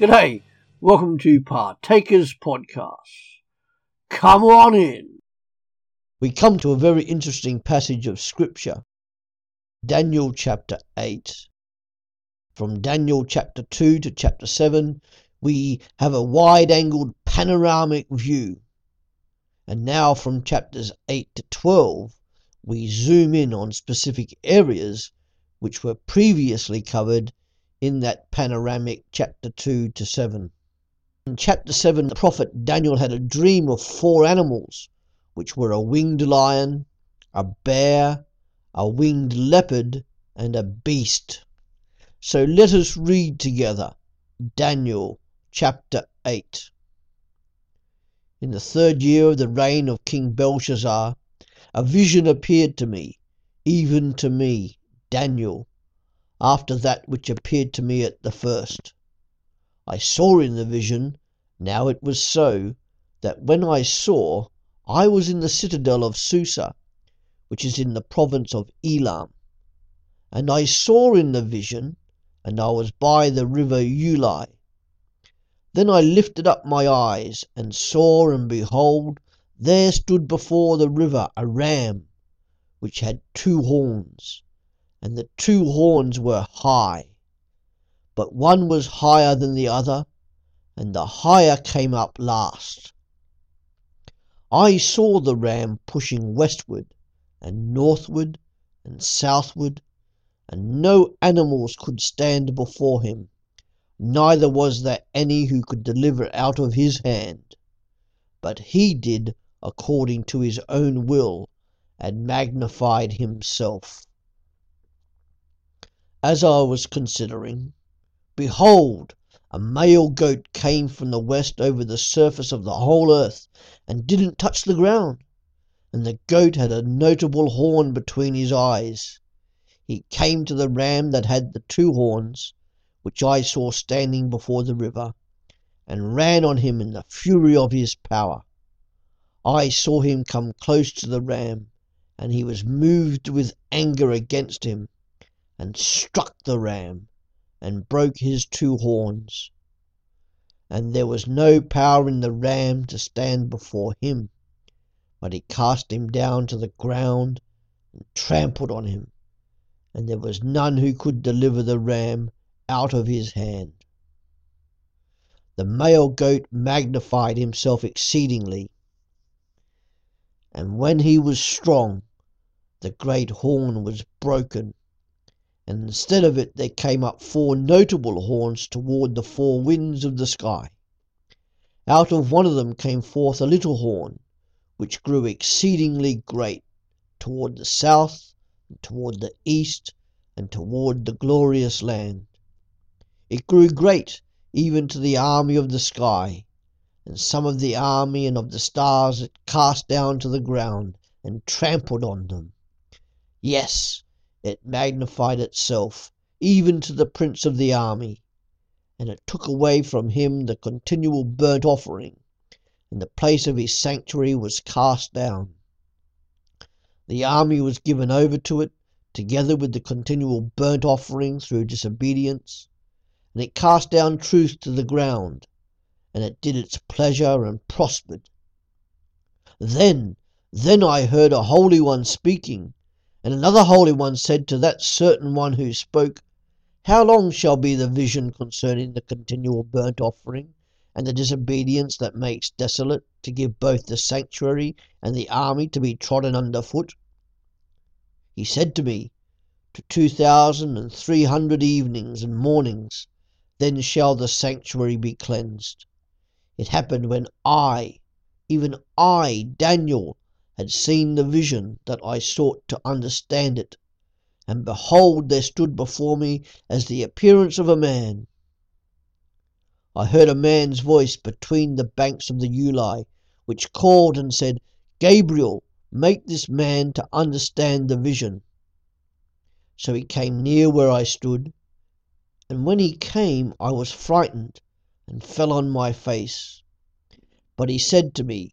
G'day, welcome to Partakers Podcast. Come on in. We come to a very interesting passage of Scripture, Daniel chapter 8. From Daniel chapter 2 to chapter 7, we have a wide angled panoramic view. And now from chapters 8 to 12, we zoom in on specific areas which were previously covered in that panoramic chapter 2 to 7. In chapter 7, the prophet Daniel had a dream of four animals, which were a winged lion, a bear, a winged leopard, and a beast. So let us read together Daniel chapter 8. In the third year of the reign of King Belshazzar, a vision appeared to me, even to me, Daniel after that which appeared to me at the first. I saw in the vision, now it was so, that when I saw, I was in the citadel of Susa, which is in the province of Elam. And I saw in the vision, and I was by the river Ulai. Then I lifted up my eyes, and saw, and behold, there stood before the river a ram, which had two horns and the two horns were high. But one was higher than the other, and the higher came up last. I saw the ram pushing westward and northward and southward, and no animals could stand before him, neither was there any who could deliver out of his hand. But he did according to his own will, and magnified himself as I was considering, behold, a male goat came from the west over the surface of the whole earth, and didn't touch the ground. And the goat had a notable horn between his eyes. He came to the ram that had the two horns, which I saw standing before the river, and ran on him in the fury of his power. I saw him come close to the ram, and he was moved with anger against him and struck the ram, and broke his two horns. And there was no power in the ram to stand before him, but he cast him down to the ground and trampled on him, and there was none who could deliver the ram out of his hand. The male goat magnified himself exceedingly, and when he was strong, the great horn was broken and instead of it there came up four notable horns toward the four winds of the sky. Out of one of them came forth a little horn, which grew exceedingly great, toward the south, and toward the east, and toward the glorious land. It grew great even to the army of the sky, and some of the army and of the stars it cast down to the ground, and trampled on them. Yes, it magnified itself, even to the prince of the army, and it took away from him the continual burnt offering, and the place of his sanctuary was cast down. The army was given over to it, together with the continual burnt offering through disobedience, and it cast down truth to the ground, and it did its pleasure and prospered. Then, then I heard a holy one speaking and another holy one said to that certain one who spoke, How long shall be the vision concerning the continual burnt offering, and the disobedience that makes desolate, to give both the sanctuary and the army to be trodden under foot? He said to me, To two thousand and three hundred evenings and mornings, then shall the sanctuary be cleansed. It happened when I, even I, Daniel, had seen the vision that I sought to understand it, and behold there stood before me as the appearance of a man. I heard a man's voice between the banks of the Ulai, which called and said, Gabriel, make this man to understand the vision. So he came near where I stood, and when he came I was frightened and fell on my face. But he said to me,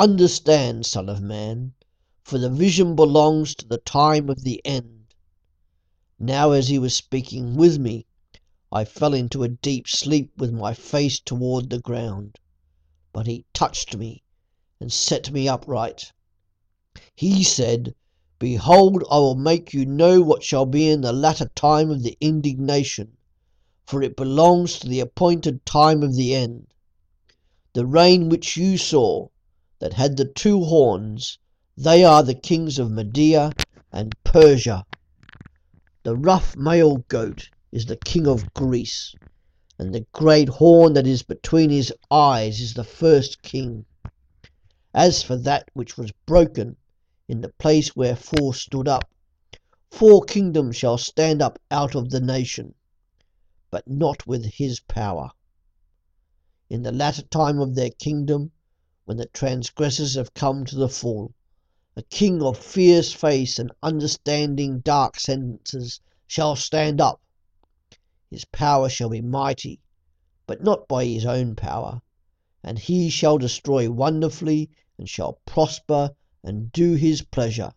Understand, Son of Man, for the vision belongs to the time of the end. Now, as he was speaking with me, I fell into a deep sleep with my face toward the ground. But he touched me and set me upright. He said, Behold, I will make you know what shall be in the latter time of the indignation, for it belongs to the appointed time of the end. The rain which you saw, that had the two horns, they are the kings of Media and Persia. The rough male goat is the king of Greece, and the great horn that is between his eyes is the first king. As for that which was broken, in the place where four stood up. Four kingdoms shall stand up out of the nation, but not with his power. In the latter time of their kingdom, when the transgressors have come to the full, a king of fierce face and understanding dark sentences shall stand up. His power shall be mighty, but not by his own power, and he shall destroy wonderfully and shall prosper and do his pleasure,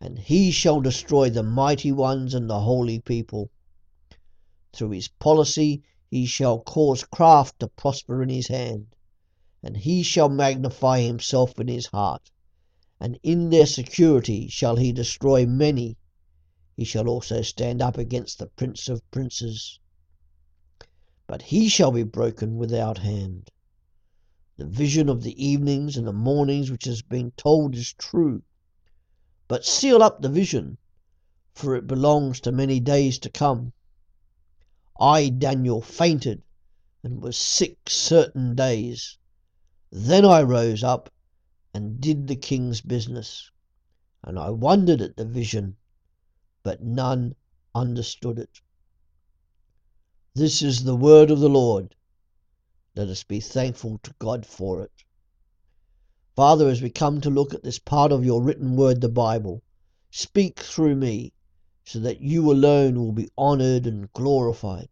and he shall destroy the mighty ones and the holy people. Through his policy he shall cause craft to prosper in his hand, and he shall magnify himself in his heart, and in their security shall he destroy many. He shall also stand up against the prince of princes. But he shall be broken without hand. The vision of the evenings and the mornings which has been told is true. But seal up the vision, for it belongs to many days to come. I, Daniel, fainted and was sick certain days. Then I rose up and did the king's business. And I wondered at the vision, but none understood it. This is the word of the Lord. Let us be thankful to God for it. Father, as we come to look at this part of your written word, the Bible, speak through me so that you alone will be honored and glorified.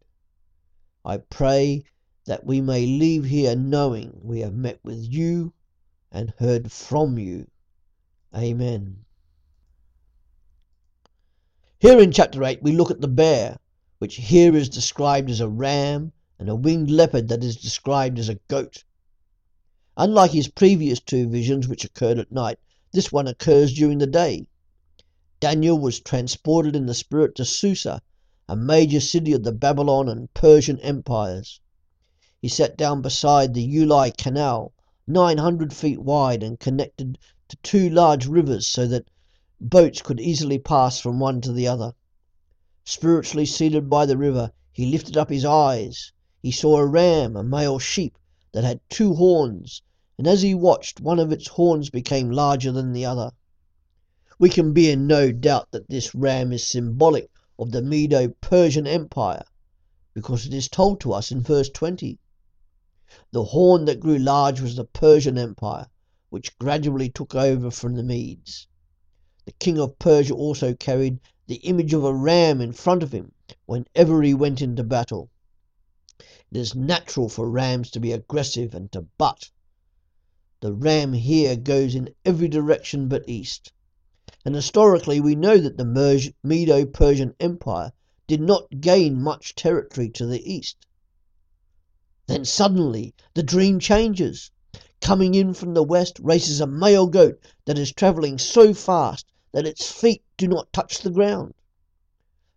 I pray that we may leave here knowing we have met with you and heard from you. Amen. Here in chapter 8, we look at the bear, which here is described as a ram and a winged leopard that is described as a goat. Unlike his previous two visions, which occurred at night, this one occurs during the day. Daniel was transported in the spirit to Susa, a major city of the Babylon and Persian empires. He sat down beside the Ulai Canal, 900 feet wide and connected to two large rivers so that boats could easily pass from one to the other. Spiritually seated by the river, he lifted up his eyes he saw a ram, a male sheep, that had two horns, and as he watched, one of its horns became larger than the other. We can be in no doubt that this ram is symbolic of the Medo Persian Empire, because it is told to us in verse 20. The horn that grew large was the Persian Empire, which gradually took over from the Medes. The king of Persia also carried the image of a ram in front of him whenever he went into battle. It is natural for rams to be aggressive and to butt. The ram here goes in every direction but east. And historically, we know that the Medo Persian Empire did not gain much territory to the east. Then suddenly the dream changes. Coming in from the west races a male goat that is travelling so fast that its feet do not touch the ground.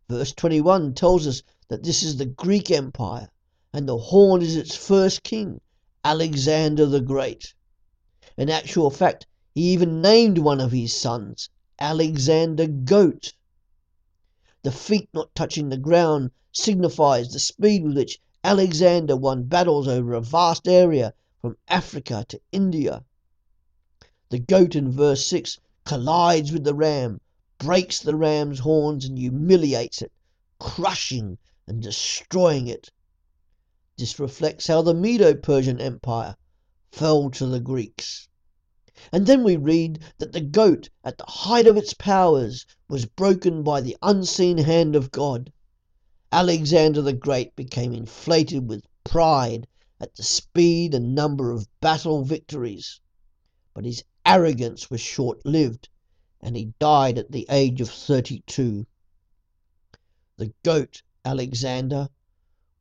Verse 21 tells us that this is the Greek Empire and the horn is its first king, Alexander the Great. In actual fact, he even named one of his sons Alexander Goat. The feet not touching the ground signifies the speed with which Alexander won battles over a vast area from Africa to India. The goat in verse 6 collides with the ram, breaks the ram's horns, and humiliates it, crushing and destroying it. This reflects how the Medo Persian Empire fell to the Greeks. And then we read that the goat, at the height of its powers, was broken by the unseen hand of God. Alexander the Great became inflated with pride at the speed and number of battle victories. But his arrogance was short lived, and he died at the age of 32. The goat, Alexander,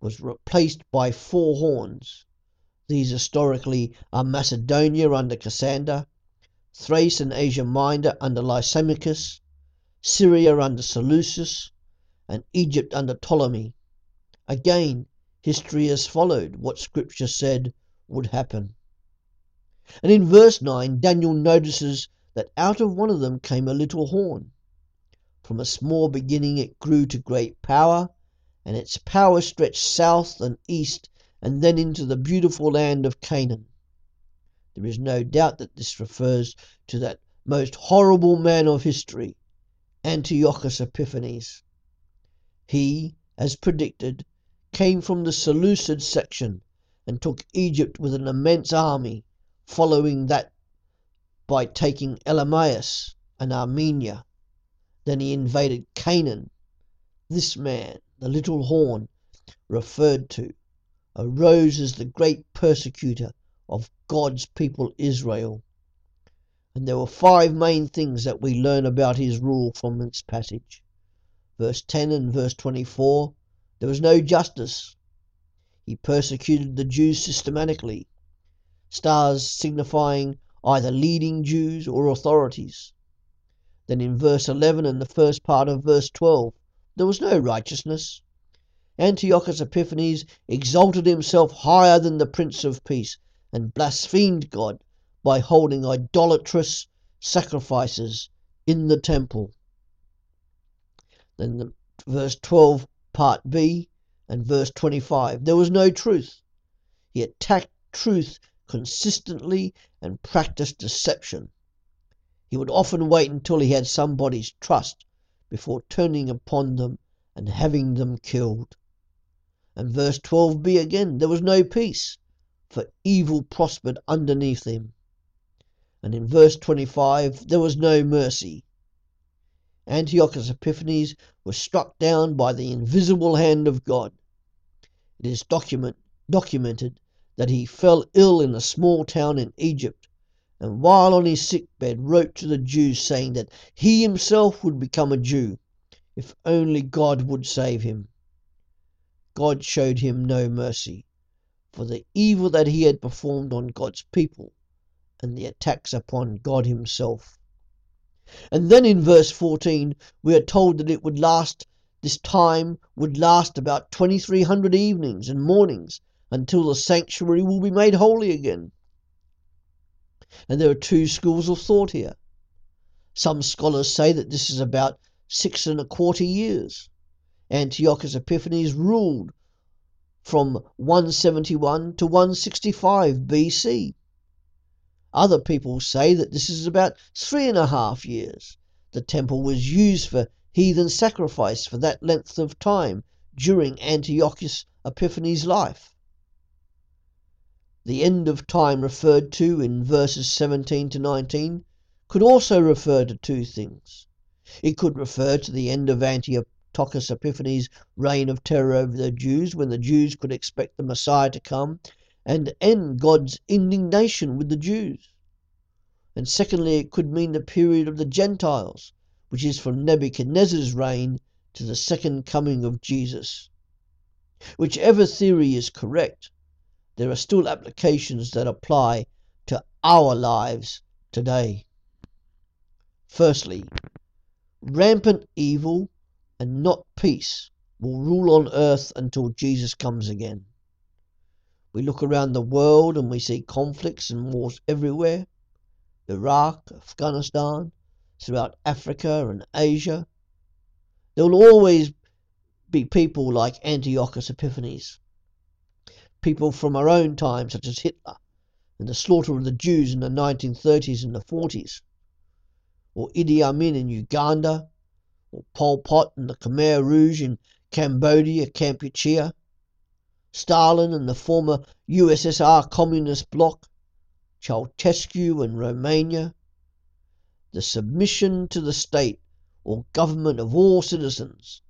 was replaced by four horns. These historically are Macedonia under Cassander, Thrace and Asia Minor under Lysimachus, Syria under Seleucus, and Egypt under Ptolemy. Again, history has followed what Scripture said would happen. And in verse 9, Daniel notices that out of one of them came a little horn. From a small beginning it grew to great power, and its power stretched south and east and then into the beautiful land of Canaan. There is no doubt that this refers to that most horrible man of history, Antiochus Epiphanes. He, as predicted, came from the Seleucid section and took Egypt with an immense army, following that by taking Elymais and Armenia. Then he invaded Canaan. This man, the little horn referred to, arose as the great persecutor of God's people Israel. And there were five main things that we learn about his rule from this passage. Verse 10 and verse 24 there was no justice. He persecuted the Jews systematically, stars signifying either leading Jews or authorities. Then in verse 11 and the first part of verse 12, there was no righteousness. Antiochus Epiphanes exalted himself higher than the Prince of Peace and blasphemed God by holding idolatrous sacrifices in the temple. Then the verse 12 part B and verse 25 there was no truth. He attacked truth consistently and practiced deception. He would often wait until he had somebody's trust before turning upon them and having them killed. And verse 12b again, there was no peace, for evil prospered underneath him. And in verse 25, there was no mercy. Antiochus Epiphanes was struck down by the invisible hand of God. It is document, documented that he fell ill in a small town in Egypt, and while on his sick bed wrote to the Jews saying that he himself would become a Jew if only God would save him. God showed him no mercy for the evil that he had performed on God's people and the attacks upon God himself. And then in verse 14, we are told that it would last, this time would last about 2300 evenings and mornings until the sanctuary will be made holy again. And there are two schools of thought here. Some scholars say that this is about six and a quarter years. Antiochus Epiphanes ruled from 171 to 165 BC. Other people say that this is about three and a half years. The temple was used for heathen sacrifice for that length of time during Antiochus Epiphanes' life. The end of time referred to in verses 17 to 19 could also refer to two things. It could refer to the end of Antiochus Epiphanes' reign of terror over the Jews, when the Jews could expect the Messiah to come and end God's indignation with the Jews. And secondly, it could mean the period of the Gentiles, which is from Nebuchadnezzar's reign to the second coming of Jesus. Whichever theory is correct, there are still applications that apply to our lives today. Firstly, rampant evil and not peace will rule on earth until Jesus comes again. We look around the world and we see conflicts and wars everywhere. Iraq, Afghanistan, throughout Africa and Asia. There will always be people like Antiochus Epiphanes, people from our own time, such as Hitler, and the slaughter of the Jews in the 1930s and the 40s, or Idi Amin in Uganda, or Pol Pot and the Khmer Rouge in Cambodia, Kampuchea, Stalin and the former USSR communist bloc, Ceausescu and Romania, the submission to the state or government of all citizens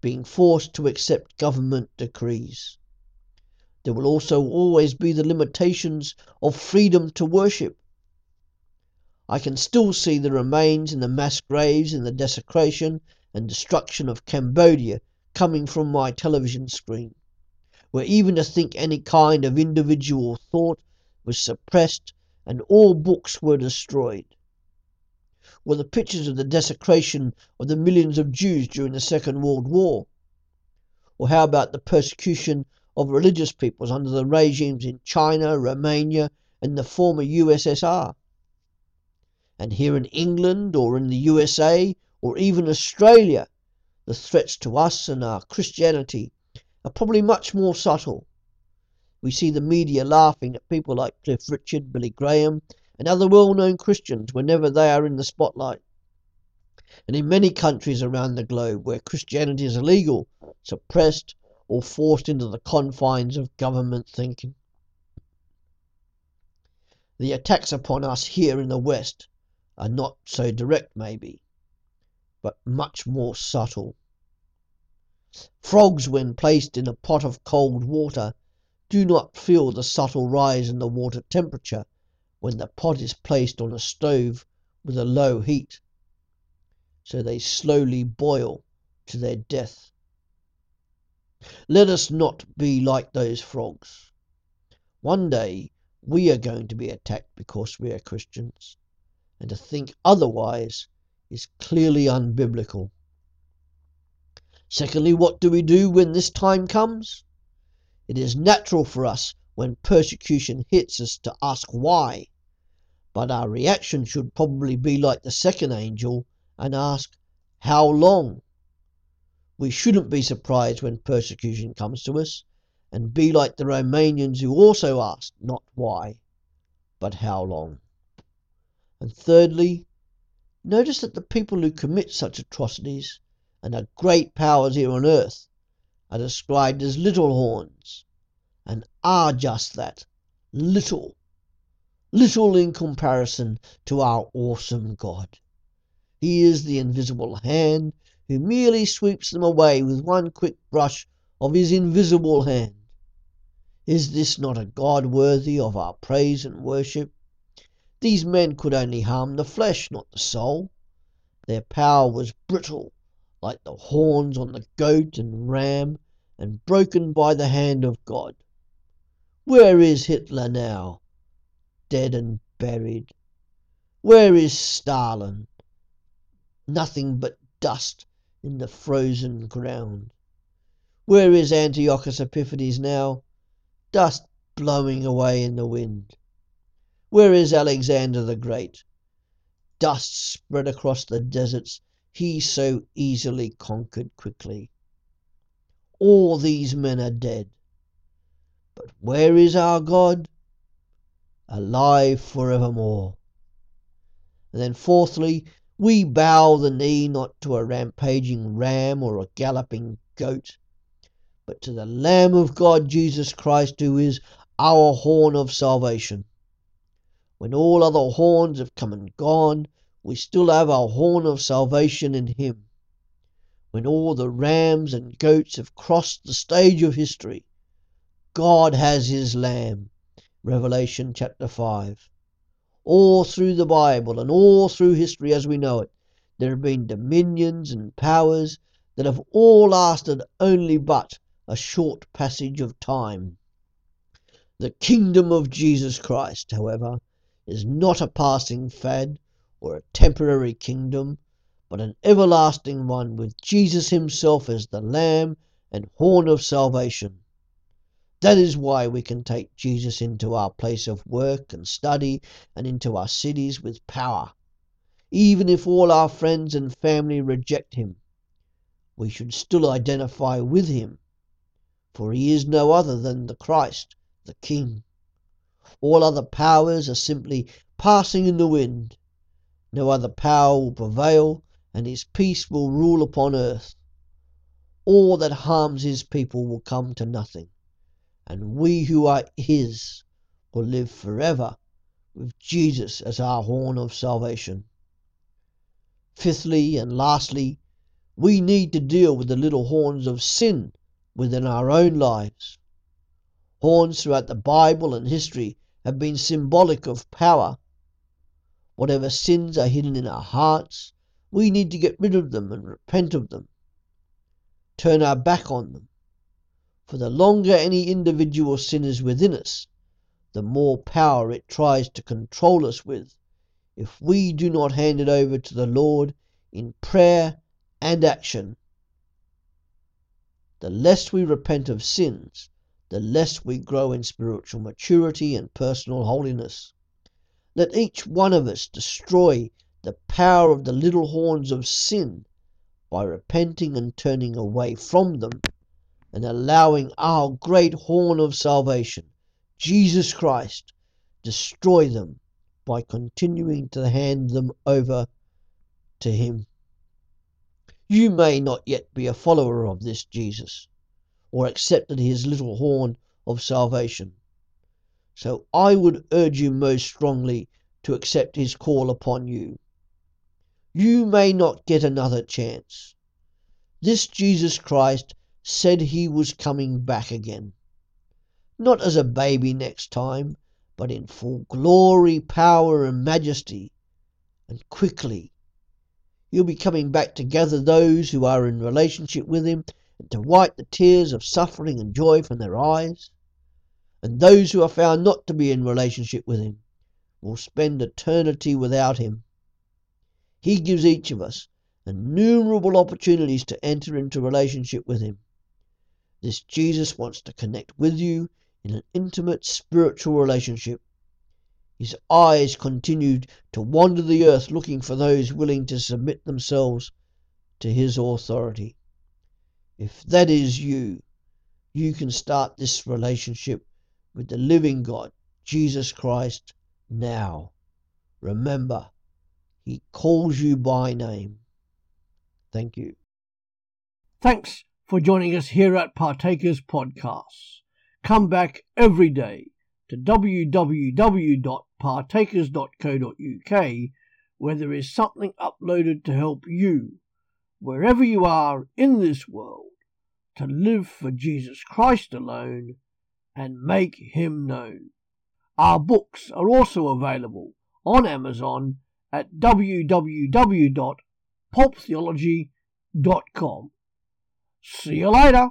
being forced to accept government decrees. There will also always be the limitations of freedom to worship I can still see the remains in the mass graves in the desecration and destruction of Cambodia coming from my television screen. Where even to think any kind of individual thought was suppressed and all books were destroyed. Were the pictures of the desecration of the millions of Jews during the Second World War. Or how about the persecution of religious peoples under the regimes in China, Romania, and the former USSR? And here in England or in the USA or even Australia, the threats to us and our Christianity are probably much more subtle. We see the media laughing at people like Cliff Richard, Billy Graham, and other well known Christians whenever they are in the spotlight. And in many countries around the globe where Christianity is illegal, suppressed, or forced into the confines of government thinking. The attacks upon us here in the West are not so direct, maybe, but much more subtle. Frogs, when placed in a pot of cold water, do not feel the subtle rise in the water temperature when the pot is placed on a stove with a low heat. So they slowly boil to their death. Let us not be like those frogs. One day we are going to be attacked because we are Christians, and to think otherwise is clearly unbiblical. Secondly, what do we do when this time comes? It is natural for us when persecution hits us to ask why, but our reaction should probably be like the second angel and ask, How long? We shouldn't be surprised when persecution comes to us, and be like the Romanians who also asked not why, but how long. And thirdly, notice that the people who commit such atrocities and are great powers here on earth are described as little horns, and are just that little, little in comparison to our awesome God. He is the invisible hand who merely sweeps them away with one quick brush of his invisible hand. Is this not a God worthy of our praise and worship? These men could only harm the flesh, not the soul. Their power was brittle like the horns on the goat and ram, and broken by the hand of God. Where is Hitler now? Dead and buried. Where is Stalin? Nothing but dust in the frozen ground. Where is Antiochus Epiphanes now? Dust blowing away in the wind. Where is Alexander the Great? Dust spread across the deserts he so easily conquered quickly. All these men are dead. But where is our God? Alive forevermore. And then, fourthly, we bow the knee not to a rampaging ram or a galloping goat, but to the Lamb of God, Jesus Christ, who is our horn of salvation. When all other horns have come and gone, we still have our horn of salvation in Him. When all the rams and goats have crossed the stage of history, God has His Lamb. Revelation chapter 5. All through the Bible and all through history as we know it, there have been dominions and powers that have all lasted only but a short passage of time. The kingdom of Jesus Christ, however, is not a passing fad or a temporary kingdom, but an everlasting one with Jesus Himself as the Lamb and horn of salvation. That is why we can take Jesus into our place of work and study and into our cities with power. Even if all our friends and family reject him, we should still identify with him, for he is no other than the Christ, the King. All other powers are simply passing in the wind, no other power will prevail, and his peace will rule upon earth. All that harms his people will come to nothing, and we who are his will live forever with Jesus as our horn of salvation. Fifthly and lastly, we need to deal with the little horns of sin within our own lives. Horns throughout the Bible and history have been symbolic of power Whatever sins are hidden in our hearts, we need to get rid of them and repent of them. Turn our back on them. For the longer any individual sin is within us, the more power it tries to control us with if we do not hand it over to the Lord in prayer and action. The less we repent of sins, the less we grow in spiritual maturity and personal holiness. Let each one of us destroy the power of the little horns of sin by repenting and turning away from them and allowing our great horn of salvation, Jesus Christ, destroy them by continuing to hand them over to Him. You may not yet be a follower of this Jesus, or accepted his little horn of salvation. So I would urge you most strongly to accept his call upon you. You may not get another chance. This Jesus Christ said he was coming back again. Not as a baby next time, but in full glory, power, and majesty, and quickly. He'll be coming back to gather those who are in relationship with him and to wipe the tears of suffering and joy from their eyes. And those who are found not to be in relationship with him will spend eternity without him. He gives each of us innumerable opportunities to enter into relationship with him. This Jesus wants to connect with you in an intimate spiritual relationship. His eyes continued to wander the earth looking for those willing to submit themselves to his authority. If that is you, you can start this relationship with the living God, Jesus Christ, now. Remember, he calls you by name. Thank you. Thanks for joining us here at Partakers Podcasts. Come back every day to www.partakers.co.uk where there is something uploaded to help you, wherever you are in this world, to live for Jesus Christ alone and make Him known. Our books are also available on Amazon at www.pulptheology.com. See you later.